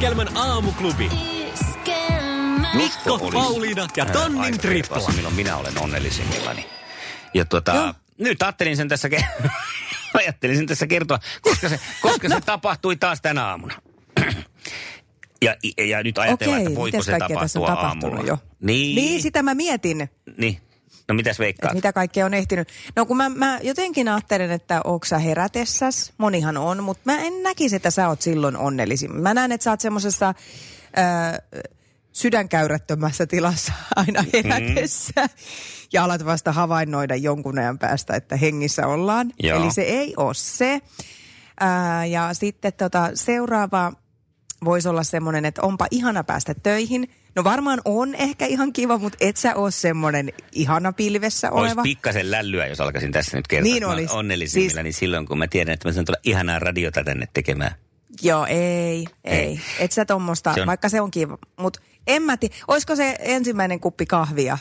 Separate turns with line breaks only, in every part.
Iskelmän aamuklubi. Mikko,
olisi,
Pauliina ja Tonnin tripla.
Milloin minä olen onnellisimmillani. Ja tuota, nyt ajattelin sen tässä, ke- ajattelin sen tässä kertoa, koska se, koska se tapahtui taas tänä aamuna. Ja, ja nyt ajatellaan,
Okei,
että voiko se
kaikkea tässä on
tapahtua
tapahtunut
aamulla.
jo?
Niin,
Niin, sitä mä mietin,
niin. No mitäs veikkaat?
että mitä kaikkea on ehtinyt. No kun mä, mä jotenkin ajattelen, että onko sä herätessäs, monihan on, mutta mä en näkisi, että sä oot silloin onnellisin. Mä näen, että sä oot semmosessa sydänkäyrättömässä tilassa aina herätessä. Mm. Ja alat vasta havainnoida jonkun ajan päästä, että hengissä ollaan.
Joo.
Eli se ei ole se. Ää, ja sitten tota, seuraava voisi olla semmoinen, että onpa ihana päästä töihin. No varmaan on ehkä ihan kiva, mutta et sä ole semmoinen ihana pilvessä
Olisi
oleva.
pikkasen lällyä, jos alkaisin tässä nyt kertoa.
Niin olisi.
Onnellisimmilla,
Siis-
niin silloin kun mä tiedän, että mä saan tulla ihanaa radiota tänne tekemään.
Joo, ei, ei.
Ei.
Et sä tommosta,
Se on-
vaikka se on kiva. Mutta en mä tiedä, olisiko se ensimmäinen kuppi kahvia?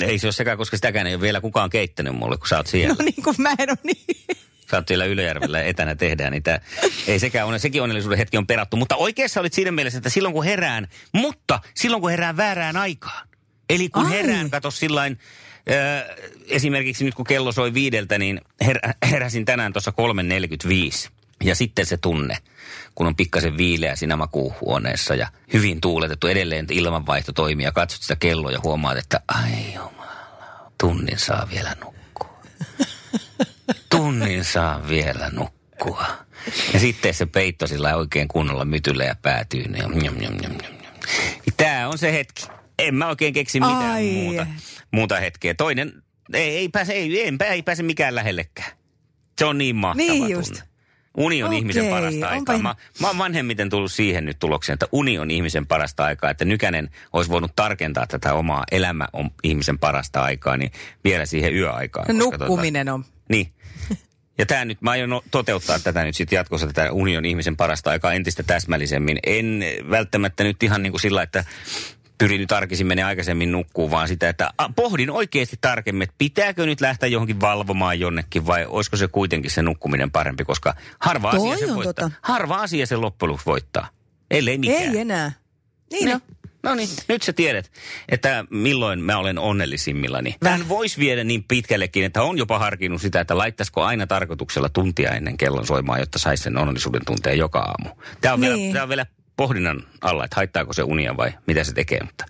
Ei se ole sekään, koska sitäkään ei ole vielä kukaan keittänyt mulle, kun sä oot siellä.
No niin kuin mä en ole niin.
Sä oot siellä Ylöjärvellä etänä tehdään, niin tää, ei sekään ole, sekin onnellisuuden hetki on perattu. Mutta oikeassa olit siinä mielessä, että silloin kun herään, mutta silloin kun herään väärään aikaan. Eli kun
Ai.
herään, kato sillain, äh, esimerkiksi nyt kun kello soi viideltä, niin her, heräsin tänään tuossa 3.45. Ja sitten se tunne, kun on pikkasen viileä siinä makuuhuoneessa ja hyvin tuuletettu edelleen ilmanvaihto toimii ja katsot sitä kelloa ja huomaat, että ai jumala, tunnin saa vielä nukkua tunnin saa vielä nukkua. Ja sitten se peitto sillä oikein kunnolla mytyllä ja päätyy. Niin. Tämä on se hetki. En mä oikein keksi mitään
Ai.
muuta, muuta hetkeä. Toinen, ei, ei, pääse, ei, ei, ei pääse mikään lähellekään. Se on niin mahtava
Niin just.
tunne. Uni on
Okei,
ihmisen parasta aikaa. Mä, mä oon vanhemmiten tullut siihen nyt tulokseen, että uni on ihmisen parasta aikaa. Että Nykänen olisi voinut tarkentaa tätä omaa elämä on ihmisen parasta aikaa, niin vielä siihen yöaikaan. tota-
Nukkuminen on.
Niin. Ja tämä nyt, mä aion no- toteuttaa tätä nyt sitten jatkossa, tätä union ihmisen parasta aikaa entistä täsmällisemmin. En välttämättä nyt ihan niin kuin sillä, että pyrin nyt arkisin menee aikaisemmin nukkuu, vaan sitä, että a, pohdin oikeasti tarkemmin, että pitääkö nyt lähteä johonkin valvomaan jonnekin vai olisiko se kuitenkin se nukkuminen parempi, koska harva
Toi
asia se voittaa.
tota.
Harva asia se loppujen voittaa. Ellei mikään.
Ei enää. Niin,
Niin.
no.
No niin, nyt sä tiedät, että milloin mä olen onnellisimmillani. Tämän voisi viedä niin pitkällekin, että on jopa harkinnut sitä, että laittaisiko aina tarkoituksella tuntia ennen kellon soimaan, jotta saisi sen onnellisuuden tunteen joka aamu. Tämä on,
Niin.
vielä, tämä on vielä pohdinnan alla, että haittaako se unia vai mitä se tekee, mutta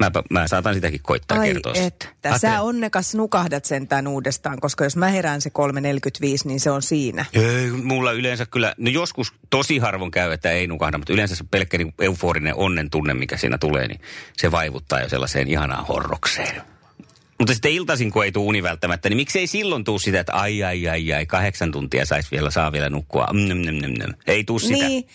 mä, mä saatan sitäkin koittaa
Ai
kertoa sitten.
sä onnekas nukahdat sentään uudestaan, koska jos mä herään se 3.45, niin se on siinä.
Ei, mulla yleensä kyllä, no joskus tosi harvoin käy, että ei nukahda, mutta yleensä se pelkkä niin euforinen onnen tunne, mikä siinä tulee, niin se vaivuttaa jo sellaiseen ihanaan horrokseen. Mutta sitten iltaisin, kun ei tule uni välttämättä, niin miksei silloin tuu sitä, että ai ai ai ai, kahdeksan tuntia sais vielä, saa vielä nukkua. Mm, mm, mm, mm. Ei tuu sitä.
Niin.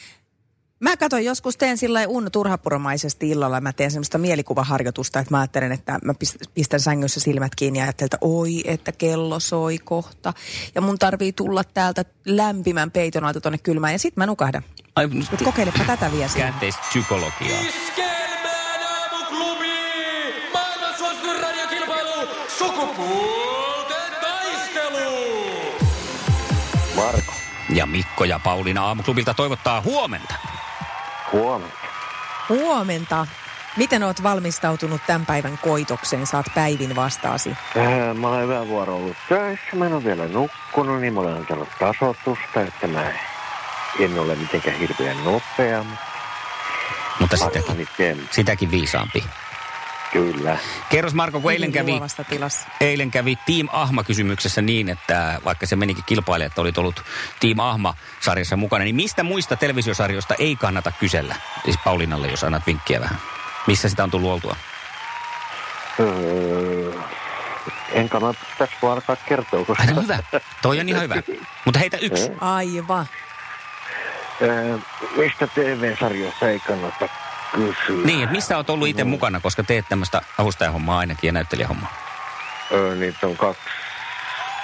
Mä katson joskus, teen sillä lailla un turhapuromaisesti illalla. Mä teen semmoista mielikuvaharjoitusta, että mä ajattelen, että mä pist- pistän sängyssä silmät kiinni ja ajattelen, että oi, että kello soi kohta. Ja mun tarvii tulla täältä lämpimän peiton alta tonne kylmään ja sit mä nukahdan.
Ai,
Mut kokeilepa tätä vielä siinä.
käänteistä psykologiaa.
Iskelmään aamuklubi! Maailman suosituin radiokilpailu! Sukupuolten taistelu!
Marko,
Ja Mikko ja Pauliina aamuklubilta toivottaa huomenta.
Huomenta.
Huomenta. Miten oot valmistautunut tämän päivän koitokseen? Saat päivin vastaasi.
Äh, Mä olen hyvän vuoro ollut töissä, mä en ole vielä nukkunut, niin mä olen antanut tasotusta, että mä en ole mitenkään hirveän nopea, mutta
Mutta sitäkin, sitäkin viisaampi.
Kyllä.
Kerros Marko, kun eilen kävi, eilen kävi Team Ahma-kysymyksessä niin, että vaikka se menikin kilpailija, että olit ollut Team Ahma-sarjassa mukana, niin mistä muista televisiosarjoista ei kannata kysellä? Siis Paulinalle, jos annat vinkkiä vähän. Missä sitä on tullut oltua?
Öö, en kannata tässä voi alkaa kertoa, koska...
Aina no hyvä. Toi on ihan hyvä. Mutta heitä yksi.
Aivan.
Öö, mistä TV-sarjoista ei kannata kysyä.
Niin, että missä oot ollut itse mukana, koska teet tämmöistä avustajahommaa ainakin ja näyttelijähommaa.
Öö, niitä on kaksi.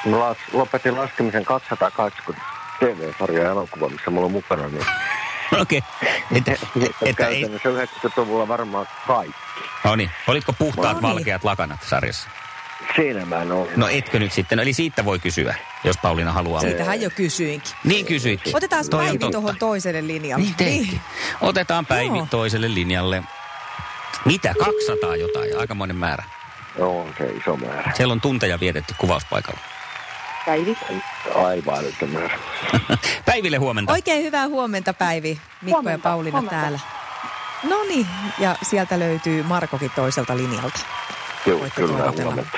Mä las, lopetin laskemisen 280 TV-sarjaa ja elokuva, missä mulla on mukana. Niin,
Okei. Että,
niitä on
että ei,
käytännössä 90-luvulla varmaan kaikki.
no niin, olitko puhtaat
No niin.
valkeat lakanat sarjassa?
Siinä mä ole.
No etkö nyt sitten, eli siitä voi kysyä, jos Pauliina haluaa.
Siitähän jo kysyinkin.
Niin kysyit.
Otetaan
Toi
Päivi tuohon toiselle linjalle.
Niin teetkin. Otetaan Päivi
Joo.
toiselle linjalle. Mitä? 200 jotain, aikamoinen määrä.
No, on se iso määrä.
Siellä on tunteja vietetty kuvauspaikalla.
Päivi.
Aivan määrä.
Päiville huomenta.
Oikein hyvää huomenta Päivi, Mikko ja
Huomenta,
Pauliina
huomenta.
täällä. No niin, ja sieltä löytyy Markokin toiselta linjalta.
Joo,
Voitte
kyllä huomenta.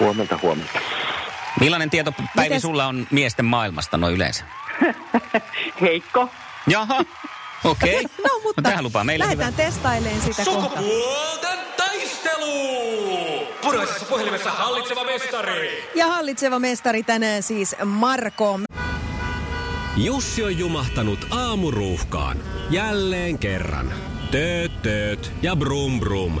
Huomenta, huomenta.
Millainen tieto Päivi
Mites-
sulla on miesten maailmasta noin yleensä?
Heikko.
Jaha, okei. Okay.
No mutta
tähän lupaa meille hyvä.
lähdetään testailemaan sitä kohta.
Sukupuolten taistelu! Punaisessa puhelimessa hallitseva mestari.
Ja hallitseva mestari tänään siis Marko.
Jussi on jumahtanut aamuruuhkaan. Jälleen kerran. Tööt, tööt ja brum brum.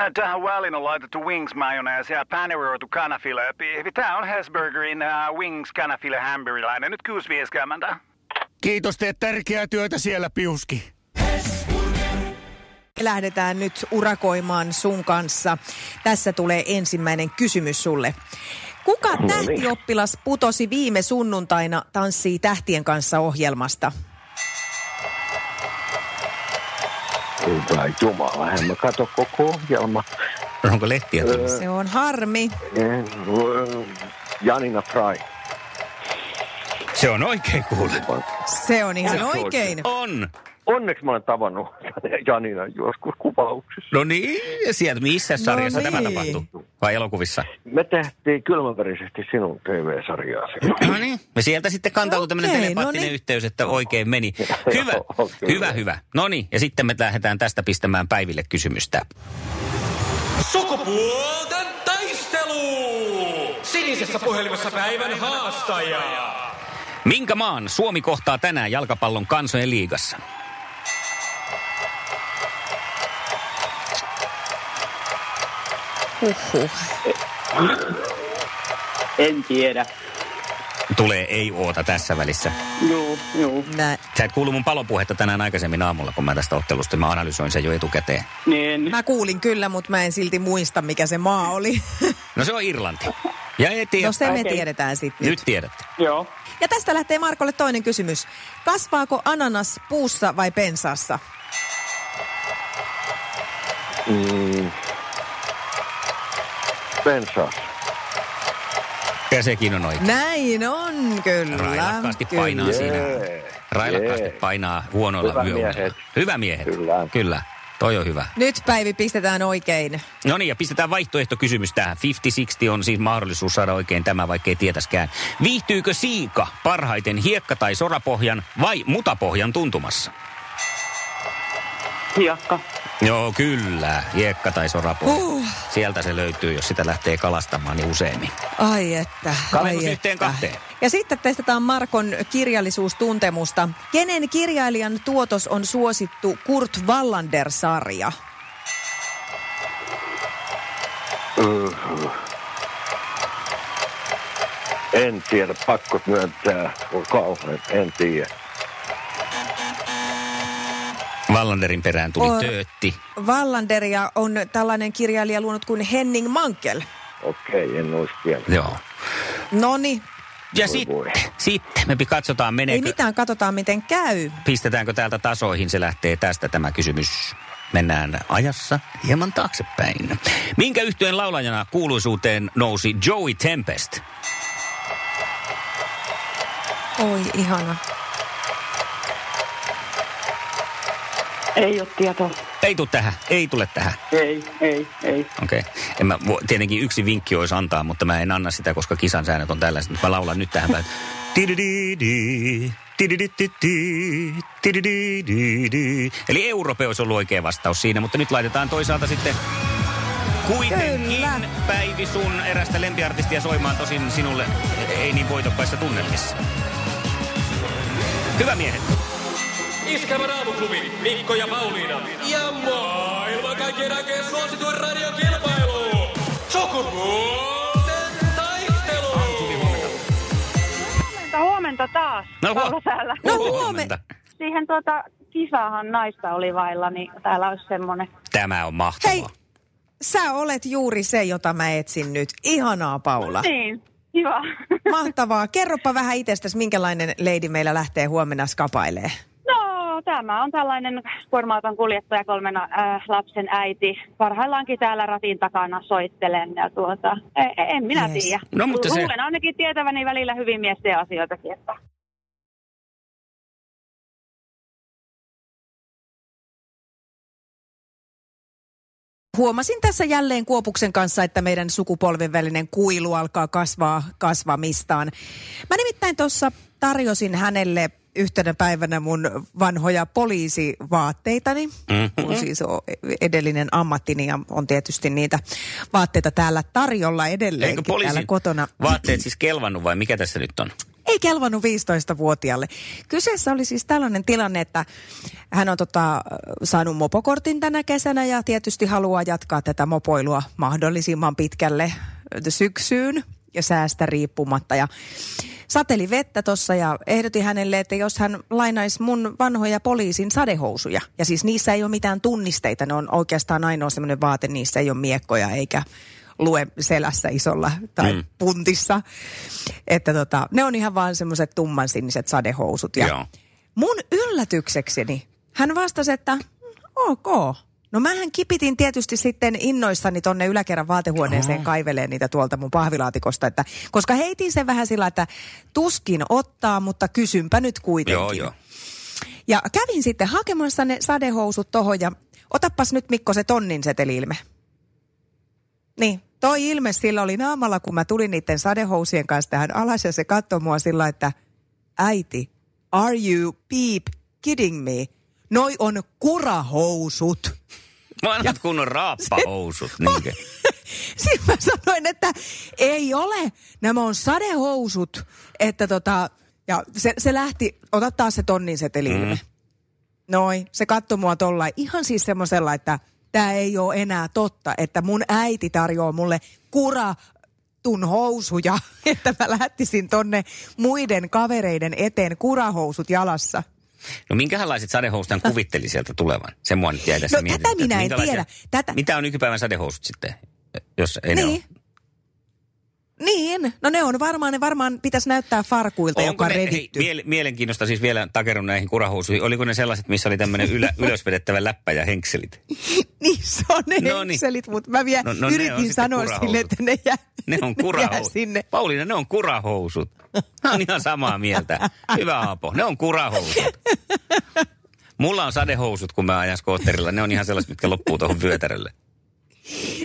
Äh, Tähän väliin on laitettu wings mayonnaise ja paneroitu kanafila. Tämä on Hesburgerin uh, wings kanafila hamburilainen. Nyt 6.50.
Kiitos, teet tärkeää työtä siellä, Piuski.
Lähdetään nyt urakoimaan sun kanssa. Tässä tulee ensimmäinen kysymys sulle. Kuka
niin.
tähtioppilas putosi viime sunnuntaina Tanssii tähtien kanssa ohjelmasta?
Hyvä Jumala, en mä katso koko ohjelma.
Onko lehtiä tullut?
Se on harmi.
Janina Fry.
Se on oikein kuule.
Se on ihan
Se
oikein.
On.
Onneksi mä olen tavannut Janina joskus kuvauksessa.
No niin, sieltä missä sarjassa tämä
niin.
tapahtui? Vai elokuvissa?
Me tehtiin kylmäverisesti sinun TV-sarjaa.
No niin. Ja sieltä sitten kantautui tämmöinen
Okei,
telepaattinen
no niin.
yhteys, että oikein meni. Hyvä,
kyllä.
hyvä, hyvä. No niin, ja sitten me lähdetään tästä pistämään Päiville kysymystä.
Sukupuolten taistelu! Sinisessä puhelimessa päivän haastaja.
Minkä maan Suomi kohtaa tänään jalkapallon kansojen liigassa?
Huhhuh.
En tiedä.
Tulee ei oota tässä välissä.
Joo, joo.
Nä,
Sä et kuulu mun palopuhetta tänään aikaisemmin aamulla, kun mä tästä ottelusta mä analysoin sen jo etukäteen.
Niin.
mä kuulin kyllä, mutta mä en silti muista, mikä se maa oli.
No se on Irlanti. Ja eti,
No se me tiedetään sitten
nyt tiedätte.
Joo.
Ja tästä lähtee Markolle toinen kysymys. Kasvaako ananas puussa vai pensaassa?
Mm. Pensaas.
Ja sekin on oikein.
Näin on kyllä.
Railakkaasti
kyllä.
painaa siinä.
Jee,
Railakkaasti
jee.
painaa huonoilla
Hyvä miehet.
Hyvä miehet.
Kyllä.
Kyllä. Toi on hyvä.
Nyt Päivi pistetään oikein.
No niin, ja pistetään vaihtoehtokysymys tähän. 50-60 on siis mahdollisuus saada oikein tämä, vaikka ei tietäskään. Viihtyykö siika parhaiten hiekka- tai sorapohjan vai mutapohjan tuntumassa?
Hiekka.
Joo, kyllä. Hiekka tai sorapohja.
Huh.
Sieltä se löytyy, jos sitä lähtee kalastamaan, niin useammin.
Ai että. Ai
yhteen
että.
kahteen.
Ja sitten testataan Markon kirjallisuustuntemusta. Kenen kirjailijan tuotos on suosittu Kurt Wallander-sarja?
Uh. En tiedä, pakko myöntää. On kauhean, en tiedä.
Wallanderin perään tuli
Or-
töötti.
Wallanderia on tällainen kirjailija luonut kuin Henning Mankel.
Okei, en olisi tiennyt.
Joo.
Noni,
Ja
Voi
sitten, sitten me katsotaan,
ei
meneekö,
mitään, katsotaan miten käy.
pistetäänkö täältä tasoihin. Se lähtee tästä tämä kysymys. Mennään ajassa hieman taaksepäin. Minkä yhtyeen laulajana kuuluisuuteen nousi Joey Tempest?
Oi, ihana.
Ei ole tietoa.
Ei tule tähän, ei tule tähän.
Ei, ei, ei.
Okei. Okay. Mä, vo- tietenkin yksi vinkki olisi antaa, mutta mä en anna sitä, koska kisan säännöt on tällaiset. Mä laulan nyt tähän päin. Eli Europe olisi ollut oikea vastaus siinä, mutta nyt laitetaan toisaalta sitten kuitenkin
Kyllä.
Päivi sun erästä lempiartistia soimaan tosin sinulle ei niin voitokkaissa tunnelmissa. Hyvä miehet.
Iskävä raamuklubi, Mikko ja Pauliina. Ja maailman kaikkien aikeen suosituen radiokilpailu. Sukupuolten taistelu.
Huomenta, huomenta taas.
No,
Paula täällä.
No
huomenta.
Siihen tuota kisaahan naista oli vailla, niin täällä olisi semmoinen.
Tämä on mahtavaa.
Hei, sä olet juuri se, jota mä etsin nyt. Ihanaa, Paula.
Niin, hyvä.
Mahtavaa. Kerropa vähän itsestäsi, minkälainen lady meillä lähtee huomenna skapailee.
Tämä on tällainen kuorma-auton kuljettaja, kolmen äh, lapsen äiti. Parhaillaankin täällä ratin takana soittelen ja tuota, en, en minä
Yes.
tiedä.
No, mutta se-
Luulen ainakin tietäväni välillä hyvin miesten asioitakin, että
Huomasin tässä jälleen Kuopuksen kanssa, että meidän sukupolven välinen kuilu alkaa kasvaa kasvamistaan. Mä nimittäin tuossa tarjosin hänelle yhtenä päivänä mun vanhoja poliisivaatteitani.
Mhm.
Mun siis on edellinen ammattini ja on tietysti niitä vaatteita täällä tarjolla edelleenkin täällä kotona.
vaatteet siis kelvannut vai mikä tässä nyt on?
Ei kelvannut 15-vuotiaalle. Kyseessä oli siis tällainen tilanne, että hän on tota, saanut mopokortin tänä kesänä ja tietysti haluaa jatkaa tätä mopoilua mahdollisimman pitkälle syksyyn ja säästä riippumatta. Ja sateli vettä tuossa ja ehdotin hänelle, että jos hän lainaisi mun vanhoja poliisin sadehousuja. Ja siis niissä ei ole mitään tunnisteita, ne on oikeastaan ainoa semmoinen vaate, niissä ei ole miekkoja eikä lue selässä isolla tai
Mm.
puntissa. Että tota, ne on ihan vaan semmoiset tummansiniset sadehousut. Ja
Joo.
mun yllätyksekseni hän vastasi, että "Mm, ok. No mähän kipitin tietysti sitten innoissani tonne yläkerran vaatehuoneeseen
Oh.
kaiveleen niitä tuolta mun pahvilaatikosta, että, koska heitin sen vähän sillä, että tuskin ottaa, mutta kysynpä nyt kuitenkin.
Joo, joo.
Ja kävin sitten hakemassa ne sadehousut tohon ja otapas nyt Mikko se tonnin seteli-ilme. Niin, toi ilme sillä oli naamalla, kun mä tulin niiden sadehousien kanssa tähän alas ja se katsoi mua sillä, että äiti, are you beep kidding me? Noi on kurahousut.
Mä annat kunnon raappahousut, niinkö?
Sitten mä sanoin, että ei ole. Nämä on sadehousut. Että tota, ja se, se lähti, ota taas se tonnin seteli mm. Noin, se katsoi mua tolla ihan siis semmoisella, että tämä ei ole enää totta, että mun äiti tarjoaa mulle kuratun housuja, että mä lähtisin tonne muiden kavereiden eteen kurahousut jalassa.
No minkälaiset sadehousut kuvitteli sieltä tulevan? Se mua nyt jäi tässä
No, tätä minä en tiedä. Tätä-
Mitä on nykypäivän sadehousut sitten, jos ei ne
Niin.
ole?
Niin, no ne on varmaan, ne varmaan pitäisi näyttää farkuilta, joka on
ne, hei,
revitty.
miele, mielenkiinnosta siis vielä takerun näihin kurahousuihin. Oliko ne sellaiset, missä oli tämmöinen ylä, ylösvedettävä läppä ja henkselit?
Niin se on ne
No niin.
henkselit, mutta mä vielä
No-
no,
ne
yritin sanoa sille, että ne jää,
Ne on kurahousut.
sinne.
Pauliina, ne on kurahousut. Mä oon ihan samaa mieltä. Hyvä Aapo, ne on kurahousut. Mulla on sadehousut, kun mä ajan skootterilla. Ne on ihan sellaiset, mitkä loppuu tuohon vyötärölle.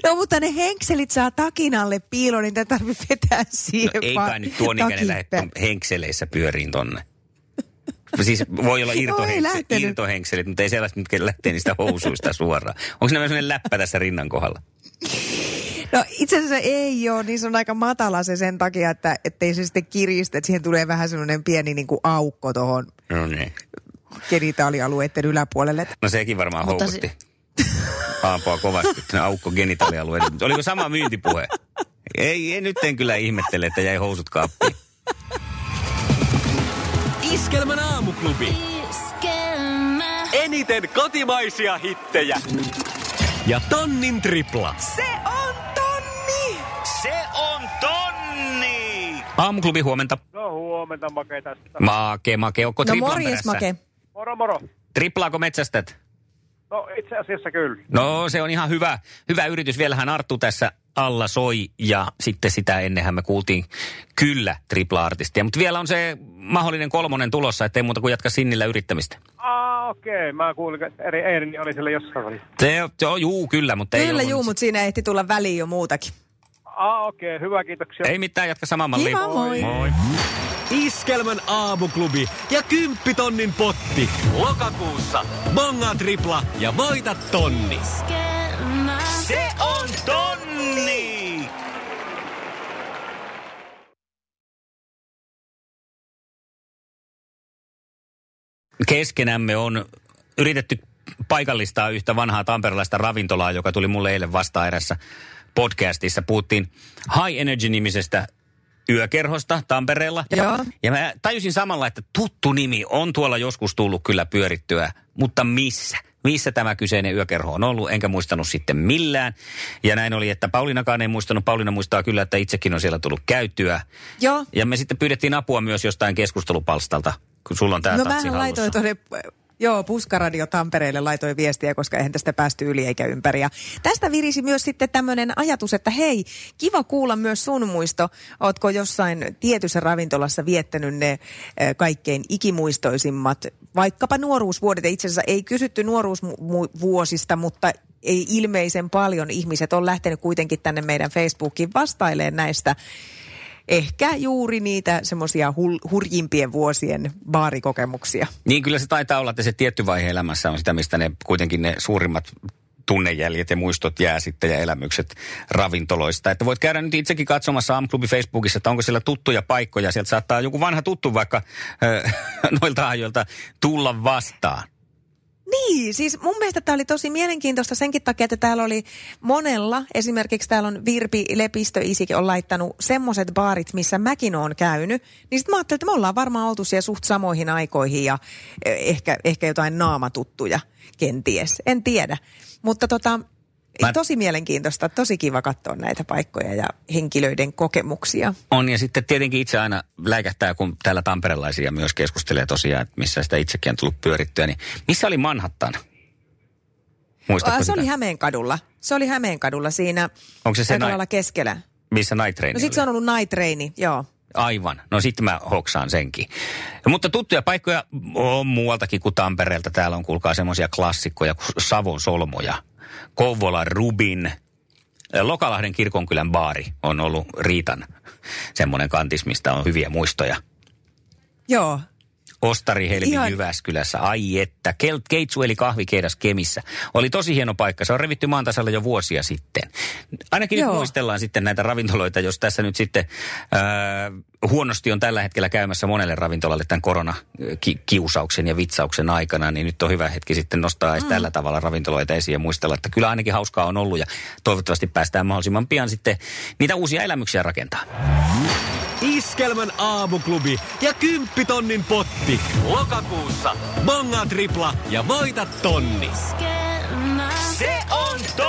No mutta ne henkselit saa takin alle piiloon, niin tätä tarvitsee vetää siihen
No, ei kai nyt tuon ikäinen lähde henkseleissä pyöriin tonne. Siis voi olla
No, ei
irtohenks-
lähtenyt.
irtohenkselit, mutta ei sellaiset, mitkä lähtee niistä housuista suoraan. Onko nämä sellainen läppä tässä rinnan kohdalla?
No itse asiassa ei ole, niin se on aika matala se sen takia, että ettei se sitten kiristä, että siihen tulee vähän semmoinen pieni niin kuin aukko tuohon
No niin.
genitaalialueiden yläpuolelle.
No sekin varmaan
Mutta
houkutti.
se-
Aapoa kovasti, se aukko genitaalialueelle. Mutta Oliko sama myyntipuhe? Ei, ei, nyt en kyllä ihmettele, että jäi housut kaappiin.
Iskelmän aamuklubi. Eniten kotimaisia hittejä. Ja tonnin tripla.
Se on
Aamuklubi huomenta.
No huomenta Make tästä.
Make, make, onko
No
triplan
morjes,
perässä?
Make.
Moro moro.
Triplaako metsästät?
No itse asiassa kyllä.
No se on ihan hyvä, hyvä yritys. Vielähän Arttu tässä alla soi ja sitten sitä ennenhän me kuultiin kyllä tripla-artistia. Mutta vielä on se mahdollinen kolmonen tulossa, ettei muuta kuin jatka sinnillä yrittämistä.
Aa,
okei. Mä kuulin, että eri Eerini oli siellä jossain välissä.
Se, on, juu, kyllä, mutta ei
Kyllä juu, mutta siinä ehti tulla väliin jo muutakin.
Aa, okei. Hyvä, kiitoksia.
Ei mitään, jatka samaan malliin.
Kiva, moi.
Moi.
Iskelmän aamuklubi ja kymppitonnin potti. Lokakuussa bonga tripla ja voita tonni.
Se on tonni! Keskenämme on yritetty paikallistaa yhtä vanhaa tamperelaista ravintolaa, joka tuli mulle eilen vastaan erässä podcastissa. Puhuttiin High Energy-nimisestä yökerhosta Tampereella.
Joo.
Ja mä tajusin samalla, että tuttu nimi on tuolla joskus tullut kyllä pyörittyä, mutta missä? Missä tämä kyseinen yökerho on ollut, enkä muistanut sitten millään. Ja näin oli, että Paulinakaan ei muistanut. Pauliina muistaa kyllä, että itsekin on siellä tullut käytyä.
Joo.
Ja me sitten pyydettiin apua myös jostain keskustelupalstalta, kun sulla on tämä
No mähän laitoin tuonne, joo, Puskaradio Tampereelle laitoin viestiä, koska eihän tästä päästy yli eikä ympäri. Ja tästä virisi myös sitten tämmöinen ajatus, että hei, kiva kuulla myös sun muisto. Ootko jossain tietyssä ravintolassa viettänyt ne kaikkein ikimuistoisimmat, vaikkapa nuoruusvuodet. Itse asiassa ei kysytty nuoruusvuosista, mutta ei ilmeisen paljon ihmiset on lähtenyt kuitenkin tänne meidän Facebookiin vastailemaan näistä ehkä juuri niitä semmoisia hul- hurjimpien vuosien baarikokemuksia.
Niin kyllä se taitaa olla, että se tietty vaihe elämässä on sitä, mistä ne kuitenkin ne suurimmat tunnejäljet ja muistot jää sitten ja elämykset ravintoloista. Että voit käydä nyt itsekin katsomassa Amklubi Facebookissa, että onko siellä tuttuja paikkoja. Sieltä saattaa joku vanha tuttu vaikka noilta ajoilta tulla vastaan.
Niin, siis mun mielestä tämä oli tosi mielenkiintoista senkin takia, että täällä oli monella, esimerkiksi täällä on Virpi Lepistö Isikin on laittanut semmoiset baarit, missä mäkin oon käynyt. Niin sitten mä ajattelin, että me ollaan varmaan oltu siellä suht samoihin aikoihin ja eh, ehkä, ehkä jotain naamatuttuja kenties, en tiedä. Mutta tota,
Mä-
tosi mielenkiintoista, tosi kiva katsoa näitä paikkoja ja henkilöiden kokemuksia.
On ja sitten tietenkin itse aina läikähtää, kun täällä tamperelaisia myös keskustelee tosiaan, että missä sitä itsekin on tullut pyörittyä. Niin missä oli Manhattan? Muistatko
se
sitä?
oli Hämeenkadulla. Se oli Hämeenkadulla siinä
Onko se se nai-
lailla keskellä.
Missä Night Train
No sit se on ollut Night Traini, joo.
Aivan. No sitten mä hoksaan senkin. Mutta tuttuja paikkoja on muualtakin kuin Tampereelta. Täällä on kuulkaa semmoisia klassikkoja kuin Savon solmoja, Kouvola Rubin, Lokalahden kirkonkylän baari on ollut Riitan semmoinen kantis, mistä on hyviä muistoja.
Joo.
Ostari Helmi
Ihan-
Jyväskylässä, ai että. Kel- Keitsu eli kahvikeidas Kemissä. Oli tosi hieno paikka. Se on revitty maan tasalla jo vuosia sitten. Ainakin nyt
Joo.
muistellaan sitten näitä ravintoloita, jos tässä nyt sitten ää, huonosti on tällä hetkellä käymässä monelle ravintolalle tämän koronakiusauksen ja vitsauksen aikana, niin nyt on hyvä hetki sitten nostaa edes tällä tavalla ravintoloita esiin ja muistella, että kyllä ainakin hauskaa on ollut ja toivottavasti päästään mahdollisimman pian sitten niitä uusia elämyksiä rakentaa.
Iskelmän aamuklubi ja kymppitonnin potti. Lokakuussa bonga tripla ja voita tonni.
Se on tonni!